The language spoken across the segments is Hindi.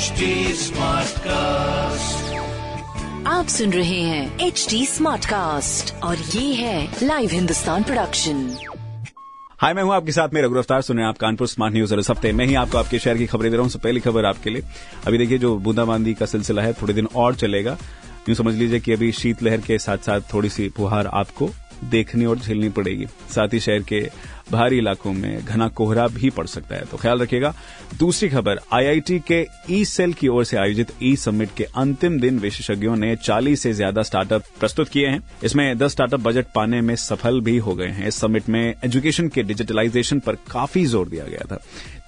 HD Smartcast. आप सुन रहे हैं एच डी स्मार्ट कास्ट और ये है लाइव हिंदुस्तान प्रोडक्शन हाय मैं हूँ आपके साथ में रघु सुन रहे हैं आप कानपुर स्मार्ट न्यूज़ और इस हफ़्ते। मैं ही आपको आपके शहर की खबरें दे रहा हूँ सबसे पहली खबर आपके लिए। अभी देखिए जो बूंदाबांदी का सिलसिला है थोड़े दिन और चलेगा। यूँ समझ लीजिए कि अभी शीतलहर के साथ साथ थोड़ी सी फुहार आपको देखनी और झेलनी पड़ेगी। साथ ही शहर के बाहरी इलाकों में घना कोहरा भी पड़ सकता है। तो ख्याल रखिएगा। दूसरी खबर आईआईटी के ई सेल की ओर से आयोजित ई समिट के अंतिम दिन विशेषज्ञों ने 40 से ज़्यादा स्टार्टअप प्रस्तुत किए हैं। इसमें 10 स्टार्टअप बजट पाने में सफल भी हो गए हैं। इस समिट में एजुकेशन के डिजिटलाइजेशन पर काफ़ी ज़ोर दिया गया था।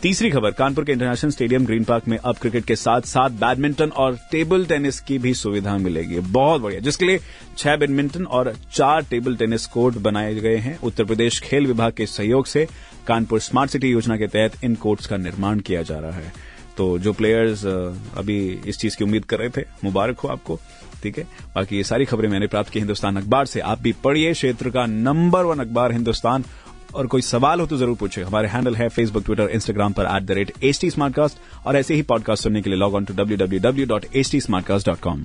तीसरी खबर, कानपुर के इंटरनेशनल स्टेडियम ग्रीन पार्क में अब क्रिकेट के साथ साथ बैडमिंटन और टेबल टेनिस की भी सुविधा मिलेगी। बहुत बढ़िया। जिसके लिए छह बैडमिंटन और चार टेबल टेनिस कोर्ट बनाए गए हैं। उत्तर प्रदेश खेल विभाग के सहयोग से कानपुर स्मार्ट सिटी योजना के तहत इन कोर्ट्स का निर्माण किया जा रहा है। तो जो प्लेयर्स अभी इस चीज़ की उम्मीद कर रहे थे, मुबारक हो आपको, ठीक है? बाकी ये सारी खबरें मैंने प्राप्त की हिंदुस्तान अखबार से। आप भी पढ़िए क्षेत्र का नंबर वन अखबार हिंदुस्तान। और कोई सवाल हो तो ज़रूर पूछे हमारे हैंडल है फेसबुक ट्विटर इंस्टाग्राम पर एट द रेट टी और ऐसे ही पॉडकास्ट सुनने के लिए log on to W W W dot H T Smartcast dot com